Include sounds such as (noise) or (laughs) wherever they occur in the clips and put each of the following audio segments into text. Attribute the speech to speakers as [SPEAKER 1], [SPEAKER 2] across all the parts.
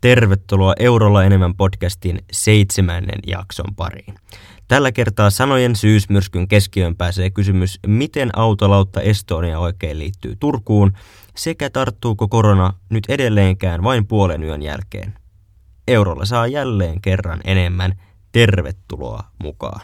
[SPEAKER 1] Tervetuloa Eurolla enemmän podcastin seitsemännen jakson pariin. Tällä kertaa sanojen syysmyrskyn keskiöön pääsee kysymys, miten autolautta Estonia oikein liittyy Turkuun sekä tarttuuko korona nyt edelleenkään vain puolen yön jälkeen. Eurolla saa jälleen kerran enemmän. Tervetuloa mukaan.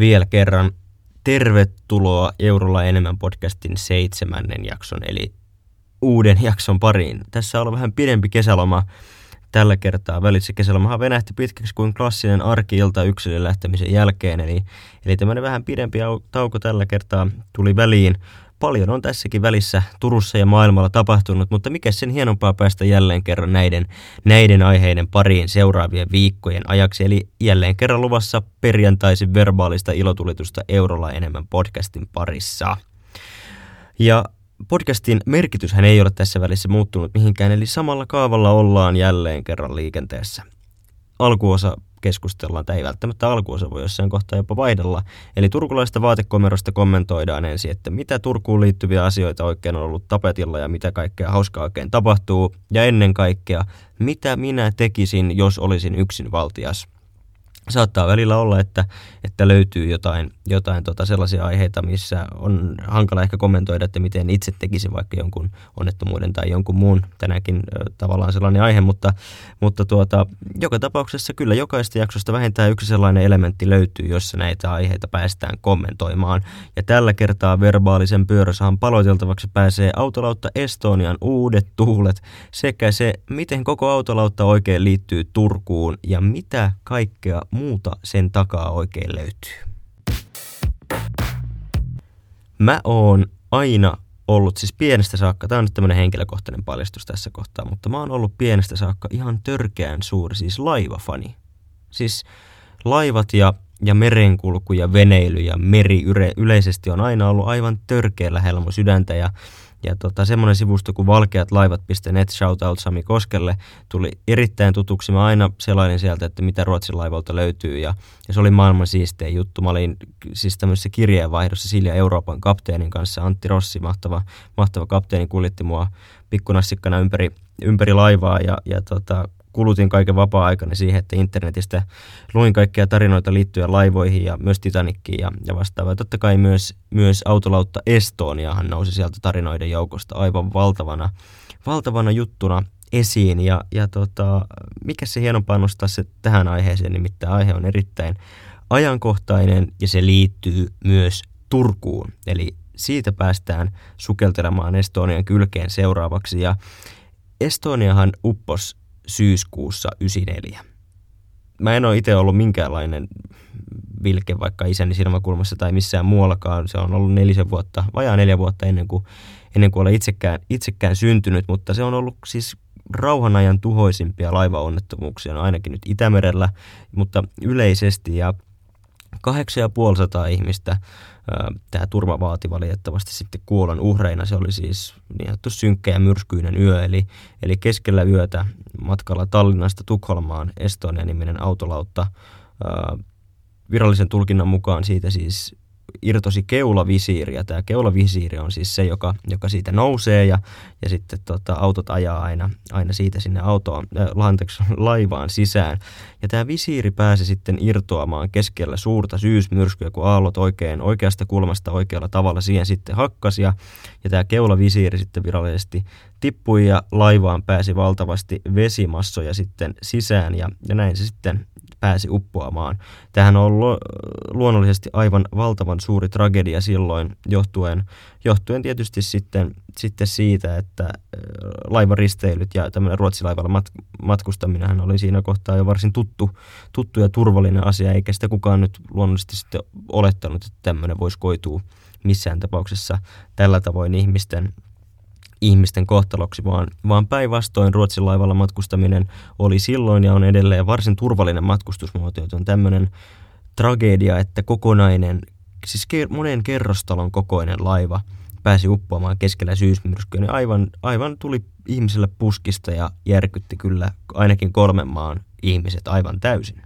[SPEAKER 1] Vielä kerran tervetuloa Eurolla enemmän podcastin seitsemännen jakson, eli uuden jakson pariin. Tässä on vähän pidempi kesäloma tällä kertaa. Välissä kesälomahan venähti pitkäksi kuin klassinen arki-ilta yksilön lähtemisen jälkeen, eli, eli tämmöinen vähän pidempi tauko tällä kertaa tuli väliin. Paljon on tässäkin välissä Turussa ja maailmalla tapahtunut, mutta mikä sen hienompaa päästä jälleen kerran näiden, näiden aiheiden pariin seuraavien viikkojen ajaksi. Eli jälleen kerran luvassa perjantaisin verbaalista ilotulitusta eurolla enemmän podcastin parissa. Ja podcastin merkityshän ei ole tässä välissä muuttunut mihinkään, eli samalla kaavalla ollaan jälleen kerran liikenteessä. Alkuosa keskustellaan, tai ei välttämättä alkuosa voi jossain kohtaa jopa vaihdella. Eli turkulaista vaatekomerosta kommentoidaan ensin, että mitä Turkuun liittyviä asioita oikein on ollut tapetilla ja mitä kaikkea hauskaa oikein tapahtuu. Ja ennen kaikkea, mitä minä tekisin, jos olisin yksin valtias saattaa välillä olla, että, että löytyy jotain, jotain tota sellaisia aiheita, missä on hankala ehkä kommentoida, että miten itse tekisi vaikka jonkun onnettomuuden tai jonkun muun tänäkin ö, tavallaan sellainen aihe, mutta, mutta tuota, joka tapauksessa kyllä jokaista jaksosta vähintään yksi sellainen elementti löytyy, jossa näitä aiheita päästään kommentoimaan. Ja tällä kertaa verbaalisen pyörösahan paloiteltavaksi pääsee autolautta Estonian uudet tuulet sekä se, miten koko autolautta oikein liittyy Turkuun ja mitä kaikkea muuta sen takaa oikein löytyy. Mä oon aina ollut siis pienestä saakka, tämä on nyt tämmöinen henkilökohtainen paljastus tässä kohtaa, mutta mä oon ollut pienestä saakka ihan törkeän suuri, siis laivafani. Siis laivat ja, ja merenkulku ja veneily ja meri yle, yleisesti on aina ollut aivan törkeä lähellä mun sydäntä ja ja tota, semmoinen sivusto kuin valkeatlaivat.net, shoutout Sami Koskelle, tuli erittäin tutuksi. Mä aina selailin sieltä, että mitä Ruotsin laivalta löytyy ja, ja se oli maailman siistein juttu. Mä olin siis tämmöisessä kirjeenvaihdossa Silja Euroopan kapteenin kanssa. Antti Rossi, mahtava, mahtava kapteeni, kuljetti mua pikkunassikkana ympäri, ympäri laivaa ja, ja tota, kulutin kaiken vapaa-aikani siihen, että internetistä luin kaikkia tarinoita liittyen laivoihin ja myös Titanikkiin ja, ja vastaavaa. Totta kai myös, myös autolautta Estoniahan nousi sieltä tarinoiden joukosta aivan valtavana, valtavana juttuna esiin. Ja, ja tota, mikä se hienompaa nostaa se tähän aiheeseen, nimittäin aihe on erittäin ajankohtainen ja se liittyy myös Turkuun. Eli siitä päästään sukeltelemaan Estonian kylkeen seuraavaksi. Ja Estoniahan uppos syyskuussa 94. Mä en ole itse ollut minkäänlainen vilke vaikka isäni silmäkulmassa tai missään muuallakaan. Se on ollut nelisen vuotta, vajaa neljä vuotta ennen kuin, ennen kuin olen itsekään, itsekään syntynyt, mutta se on ollut siis rauhanajan tuhoisimpia laivaonnettomuuksia, no ainakin nyt Itämerellä, mutta yleisesti ja 8500 ihmistä tämä turma vaati valitettavasti sitten kuolon uhreina. Se oli siis niin sanottu synkkä ja myrskyinen yö, eli, eli keskellä yötä matkalla Tallinnasta Tukholmaan Estonia-niminen autolautta. Virallisen tulkinnan mukaan siitä siis irtosi keulavisiiri, ja tämä keulavisiiri on siis se, joka, joka siitä nousee, ja, ja sitten tota, autot ajaa aina, aina siitä sinne autoon, äh, anteeksi, (laughs) laivaan sisään. Ja tämä visiiri pääsi sitten irtoamaan keskellä suurta syysmyrskyä, kun aallot oikein oikeasta kulmasta oikealla tavalla siihen sitten hakkasi, ja, ja tämä keulavisiiri sitten virallisesti tippui, ja laivaan pääsi valtavasti vesimassoja sitten sisään, ja, ja näin se sitten pääsi uppoamaan. Tähän on ollut luonnollisesti aivan valtavan suuri tragedia silloin, johtuen, johtuen tietysti sitten, sitten siitä, että laivaristeilyt ja tämmöinen ruotsilaivalla mat, matkustaminen oli siinä kohtaa jo varsin tuttu, tuttu ja turvallinen asia, eikä sitä kukaan nyt luonnollisesti sitten olettanut, että tämmöinen voisi koitua missään tapauksessa tällä tavoin ihmisten ihmisten kohtaloksi, vaan, vaan päinvastoin Ruotsin laivalla matkustaminen oli silloin ja on edelleen varsin turvallinen matkustusmuoto, joten tämmöinen tragedia, että kokonainen, siis monen kerrostalon kokoinen laiva pääsi uppoamaan keskellä syysmyrskyä, niin aivan, aivan tuli ihmiselle puskista ja järkytti kyllä ainakin kolmen maan ihmiset aivan täysin.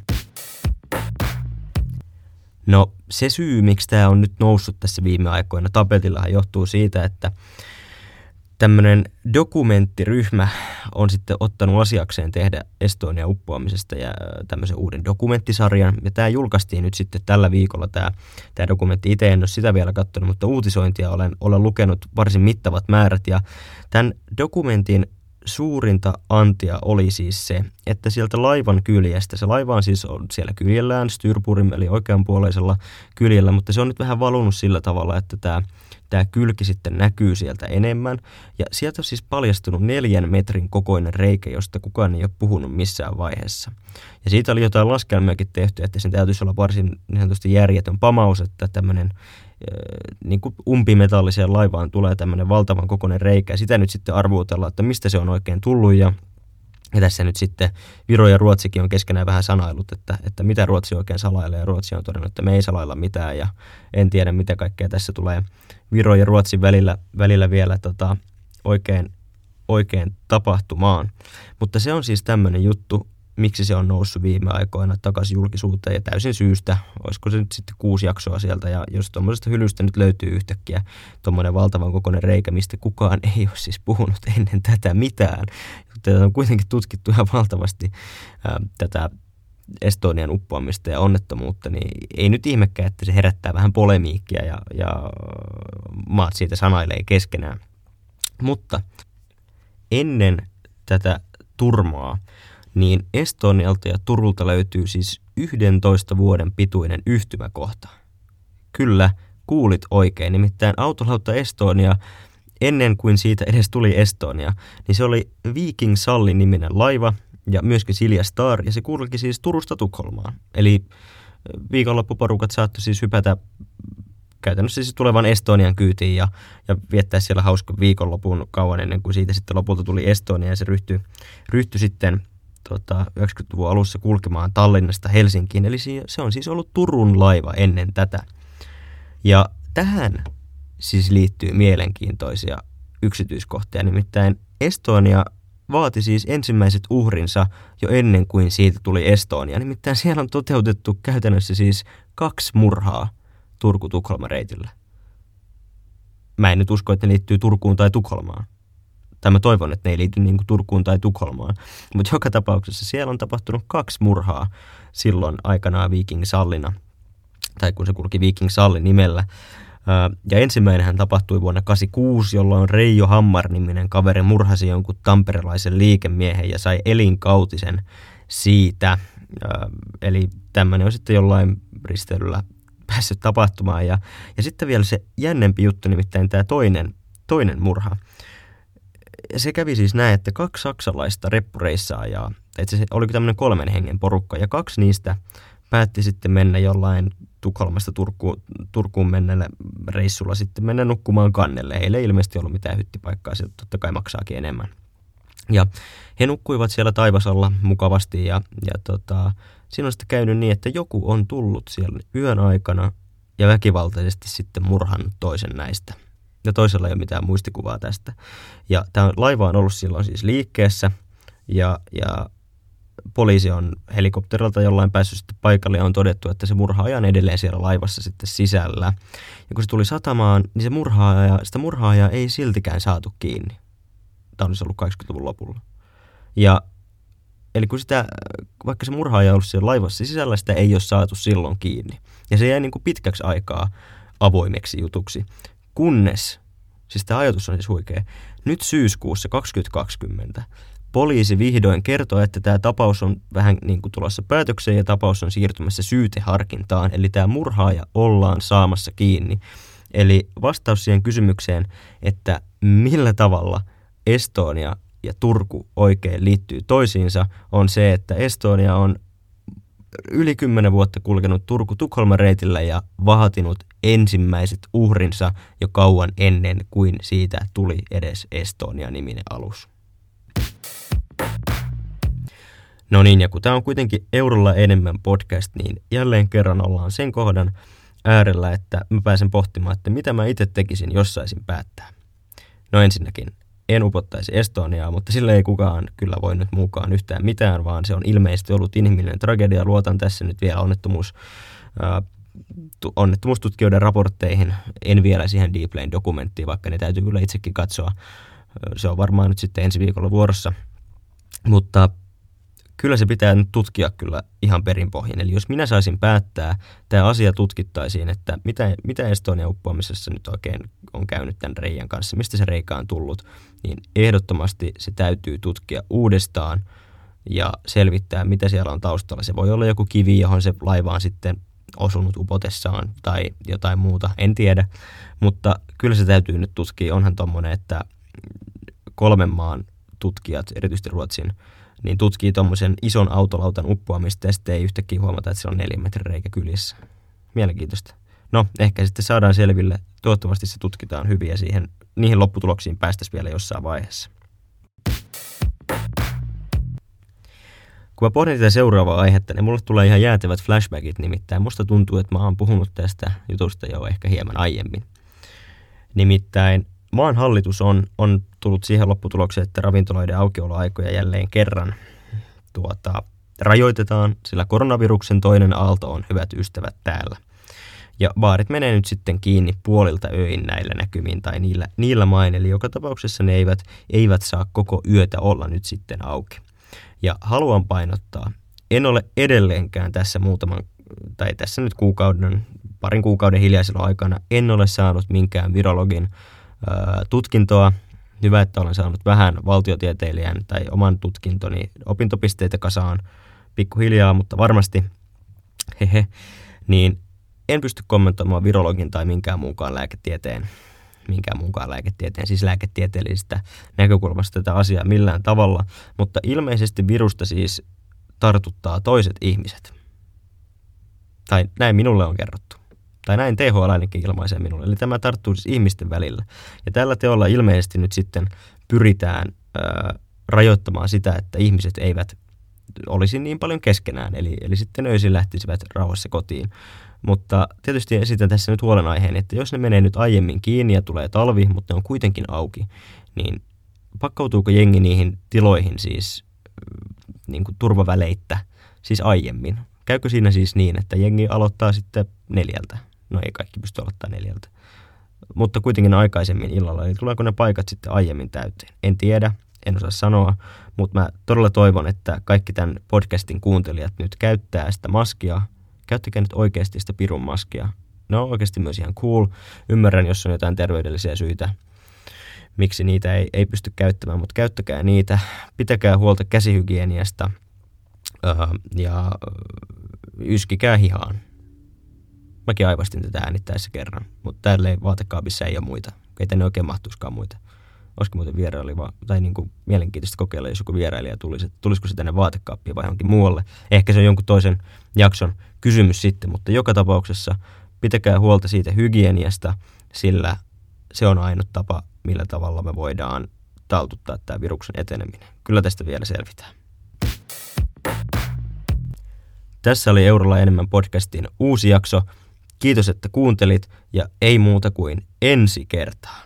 [SPEAKER 1] No se syy, miksi tämä on nyt noussut tässä viime aikoina tapetillahan johtuu siitä, että tämmöinen dokumenttiryhmä on sitten ottanut asiakseen tehdä Estonia uppoamisesta ja tämmöisen uuden dokumenttisarjan. Ja tämä julkaistiin nyt sitten tällä viikolla tämä, tämä dokumentti. Itse en ole sitä vielä katsonut, mutta uutisointia olen, olen lukenut varsin mittavat määrät. Ja tämän dokumentin suurinta antia oli siis se, että sieltä laivan kyljestä, se laiva on siis siellä kyljellään, Styrpurim eli oikeanpuoleisella kyljellä, mutta se on nyt vähän valunut sillä tavalla, että tämä, tämä kylki sitten näkyy sieltä enemmän. Ja sieltä on siis paljastunut neljän metrin kokoinen reikä, josta kukaan ei ole puhunut missään vaiheessa. Ja siitä oli jotain laskelmiakin tehty, että sen täytyisi olla varsin niin sanotusti järjetön pamaus, että tämmöinen niin kuin umpimetalliseen laivaan tulee tämmöinen valtavan kokoinen reikä. Sitä nyt sitten arvuutellaan, että mistä se on oikein tullut ja ja tässä nyt sitten Viro ja Ruotsikin on keskenään vähän sanailut, että, että mitä Ruotsi oikein salailee. Ja Ruotsi on todennut, että me ei salailla mitään ja en tiedä mitä kaikkea tässä tulee Viro ja Ruotsin välillä, välillä vielä tota, oikein, oikein tapahtumaan. Mutta se on siis tämmöinen juttu, miksi se on noussut viime aikoina takaisin julkisuuteen ja täysin syystä. Olisiko se nyt sitten kuusi jaksoa sieltä ja jos tuommoisesta hylystä nyt löytyy yhtäkkiä tuommoinen valtavan kokoinen reikä, mistä kukaan (laughs) ei ole siis puhunut ennen tätä mitään. Tätä on kuitenkin tutkittu ihan valtavasti ää, tätä Estonian uppoamista ja onnettomuutta, niin ei nyt ihmekään, että se herättää vähän polemiikkia ja, ja maat siitä sanailee keskenään. Mutta ennen tätä turmaa niin Estonialta ja Turulta löytyy siis 11 vuoden pituinen yhtymäkohta. Kyllä, kuulit oikein, nimittäin autolautta Estonia ennen kuin siitä edes tuli Estonia, niin se oli Viking Salli niminen laiva ja myöskin Silja Star, ja se kulki siis Turusta Tukholmaan. Eli viikonloppuporukat saattoi siis hypätä käytännössä siis tulevan Estonian kyytiin ja, ja viettää siellä hauska viikonlopun kauan ennen kuin siitä sitten lopulta tuli Estonia ja se ryhtyi, ryhtyi sitten – tota, 90-luvun alussa kulkemaan Tallinnasta Helsinkiin. Eli se on siis ollut Turun laiva ennen tätä. Ja tähän siis liittyy mielenkiintoisia yksityiskohtia. Nimittäin Estonia vaati siis ensimmäiset uhrinsa jo ennen kuin siitä tuli Estonia. Nimittäin siellä on toteutettu käytännössä siis kaksi murhaa Turku-Tukholma reitillä. Mä en nyt usko, että ne liittyy Turkuun tai Tukholmaan tai mä toivon, että ne ei liity niin kuin Turkuun tai Tukholmaan. Mutta joka tapauksessa siellä on tapahtunut kaksi murhaa silloin aikanaan Viking Sallina, tai kun se kulki Viking Salli nimellä. Ja ensimmäinen tapahtui vuonna 1986, jolloin Reijo Hammar-niminen kaveri murhasi jonkun tamperelaisen liikemiehen ja sai elinkautisen siitä. Eli tämmöinen on sitten jollain risteilyllä päässyt tapahtumaan. Ja, ja sitten vielä se jännempi juttu, nimittäin tämä toinen, toinen murha se kävi siis näin, että kaksi saksalaista reppureissaajaa, että se oli tämmöinen kolmen hengen porukka, ja kaksi niistä päätti sitten mennä jollain Tukholmasta Turku, Turkuun mennelle reissulla sitten mennä nukkumaan kannelle. Heillä ei ilmeisesti ollut mitään hyttipaikkaa, se totta kai maksaakin enemmän. Ja he nukkuivat siellä taivasalla mukavasti ja, ja tota, siinä on sitten käynyt niin, että joku on tullut siellä yön aikana ja väkivaltaisesti sitten murhannut toisen näistä ja toisella ei ole mitään muistikuvaa tästä. Ja tämä laiva on ollut silloin siis liikkeessä ja, ja poliisi on helikopterilta jollain päässyt sitten paikalle ja on todettu, että se murhaaja on edelleen siellä laivassa sitten sisällä. Ja kun se tuli satamaan, niin se murhaaja, sitä murhaajaa ei siltikään saatu kiinni. Tämä olisi ollut 80-luvun lopulla. Ja eli kun sitä, vaikka se murhaaja on ollut siellä laivassa sisällä, sitä ei ole saatu silloin kiinni. Ja se jäi niin kuin pitkäksi aikaa avoimeksi jutuksi. Kunnes, siis tämä ajatus on siis huikea, nyt syyskuussa 2020 poliisi vihdoin kertoo, että tämä tapaus on vähän niin kuin tulossa päätökseen ja tapaus on siirtymässä syyteharkintaan, eli tämä murhaaja ollaan saamassa kiinni. Eli vastaus siihen kysymykseen, että millä tavalla Estonia ja Turku oikein liittyy toisiinsa, on se, että Estonia on yli kymmenen vuotta kulkenut Turku-Tukholman reitillä ja vaatinut ensimmäiset uhrinsa jo kauan ennen kuin siitä tuli edes Estonia-niminen alus. No niin, ja kun tämä on kuitenkin eurolla enemmän podcast, niin jälleen kerran ollaan sen kohdan äärellä, että mä pääsen pohtimaan, että mitä mä itse tekisin, jos saisin päättää. No ensinnäkin, en upottaisi Estoniaa, mutta sille ei kukaan kyllä voi nyt mukaan yhtään mitään, vaan se on ilmeisesti ollut inhimillinen tragedia. Luotan tässä nyt vielä onnettomuus onnettomuustutkijoiden raportteihin, en vielä siihen Deep dokumenttiin vaikka ne täytyy kyllä itsekin katsoa. Se on varmaan nyt sitten ensi viikolla vuorossa. Mutta kyllä se pitää nyt tutkia kyllä ihan perinpohjin. Eli jos minä saisin päättää, tämä asia tutkittaisiin, että mitä, mitä Estonia uppoamisessa nyt oikein on käynyt tämän reijän kanssa, mistä se reikä on tullut, niin ehdottomasti se täytyy tutkia uudestaan ja selvittää, mitä siellä on taustalla. Se voi olla joku kivi, johon se laiva on sitten osunut upotessaan tai jotain muuta, en tiedä. Mutta kyllä se täytyy nyt tutkia. Onhan tuommoinen, että kolmen maan tutkijat, erityisesti Ruotsin, niin tutkii tuommoisen ison autolautan uppoamista ja sitten ei yhtäkkiä huomata, että se on neljän metrin reikä kyljessä. Mielenkiintoista. No, ehkä sitten saadaan selville. Toivottavasti se tutkitaan hyvin ja siihen, niihin lopputuloksiin päästäisiin vielä jossain vaiheessa. Kun mä pohdin tätä seuraavaa aihetta, niin mulle tulee ihan jäätävät flashbackit nimittäin. Musta tuntuu, että mä oon puhunut tästä jutusta jo ehkä hieman aiemmin. Nimittäin maan hallitus on, on tullut siihen lopputulokseen, että ravintoloiden aukioloaikoja jälleen kerran tuota, rajoitetaan, sillä koronaviruksen toinen aalto on hyvät ystävät täällä. Ja baarit menee nyt sitten kiinni puolilta öin näillä näkymiin tai niillä, niillä main, eli joka tapauksessa ne eivät, eivät saa koko yötä olla nyt sitten auki. Ja haluan painottaa, en ole edelleenkään tässä muutaman, tai tässä nyt kuukauden, parin kuukauden hiljaisella aikana, en ole saanut minkään virologin tutkintoa. Hyvä, että olen saanut vähän valtiotieteilijän tai oman tutkintoni opintopisteitä kasaan pikkuhiljaa, mutta varmasti, hehe, niin en pysty kommentoimaan virologin tai minkään muunkaan lääketieteen minkään muunkaan lääketieteen, siis lääketieteellisestä näkökulmasta tätä asiaa millään tavalla, mutta ilmeisesti virusta siis tartuttaa toiset ihmiset. Tai näin minulle on kerrottu. Tai näin THL ainakin ilmaisee minulle. Eli tämä tarttuu siis ihmisten välillä. Ja tällä teolla ilmeisesti nyt sitten pyritään ää, rajoittamaan sitä, että ihmiset eivät olisi niin paljon keskenään. Eli, eli sitten öisin lähtisivät rauhassa kotiin. Mutta tietysti esitän tässä nyt huolenaiheen, että jos ne menee nyt aiemmin kiinni ja tulee talvi, mutta ne on kuitenkin auki, niin pakkautuuko jengi niihin tiloihin siis niin kuin turvaväleittä, siis aiemmin? Käykö siinä siis niin, että jengi aloittaa sitten neljältä? No ei kaikki pysty aloittaa neljältä. Mutta kuitenkin aikaisemmin illalla, eli tuleeko ne paikat sitten aiemmin täyteen? En tiedä, en osaa sanoa, mutta mä todella toivon, että kaikki tämän podcastin kuuntelijat nyt käyttää sitä maskia käyttäkää nyt oikeasti sitä pirun maskia. Ne on oikeasti myös ihan cool. Ymmärrän, jos on jotain terveydellisiä syitä, miksi niitä ei, ei pysty käyttämään, mutta käyttäkää niitä. Pitäkää huolta käsihygieniasta öö, ja yskikää hihaan. Mäkin aivastin tätä äänittäessä kerran, mutta täällä vaatekaapissa ei ole muita. Ei tänne oikein mahtuisikaan muita. Olisiko muuten vieraili, tai niin kuin mielenkiintoista kokeilla, jos joku vierailija tulisi, tulisiko se tänne vaatekaappiin vai johonkin muualle. Ehkä se on jonkun toisen jakson kysymys sitten, mutta joka tapauksessa pitäkää huolta siitä hygieniasta, sillä se on ainut tapa, millä tavalla me voidaan taltuttaa tämä viruksen eteneminen. Kyllä tästä vielä selvitään. Tässä oli Eurolla enemmän podcastin uusi jakso. Kiitos, että kuuntelit ja ei muuta kuin ensi kertaa.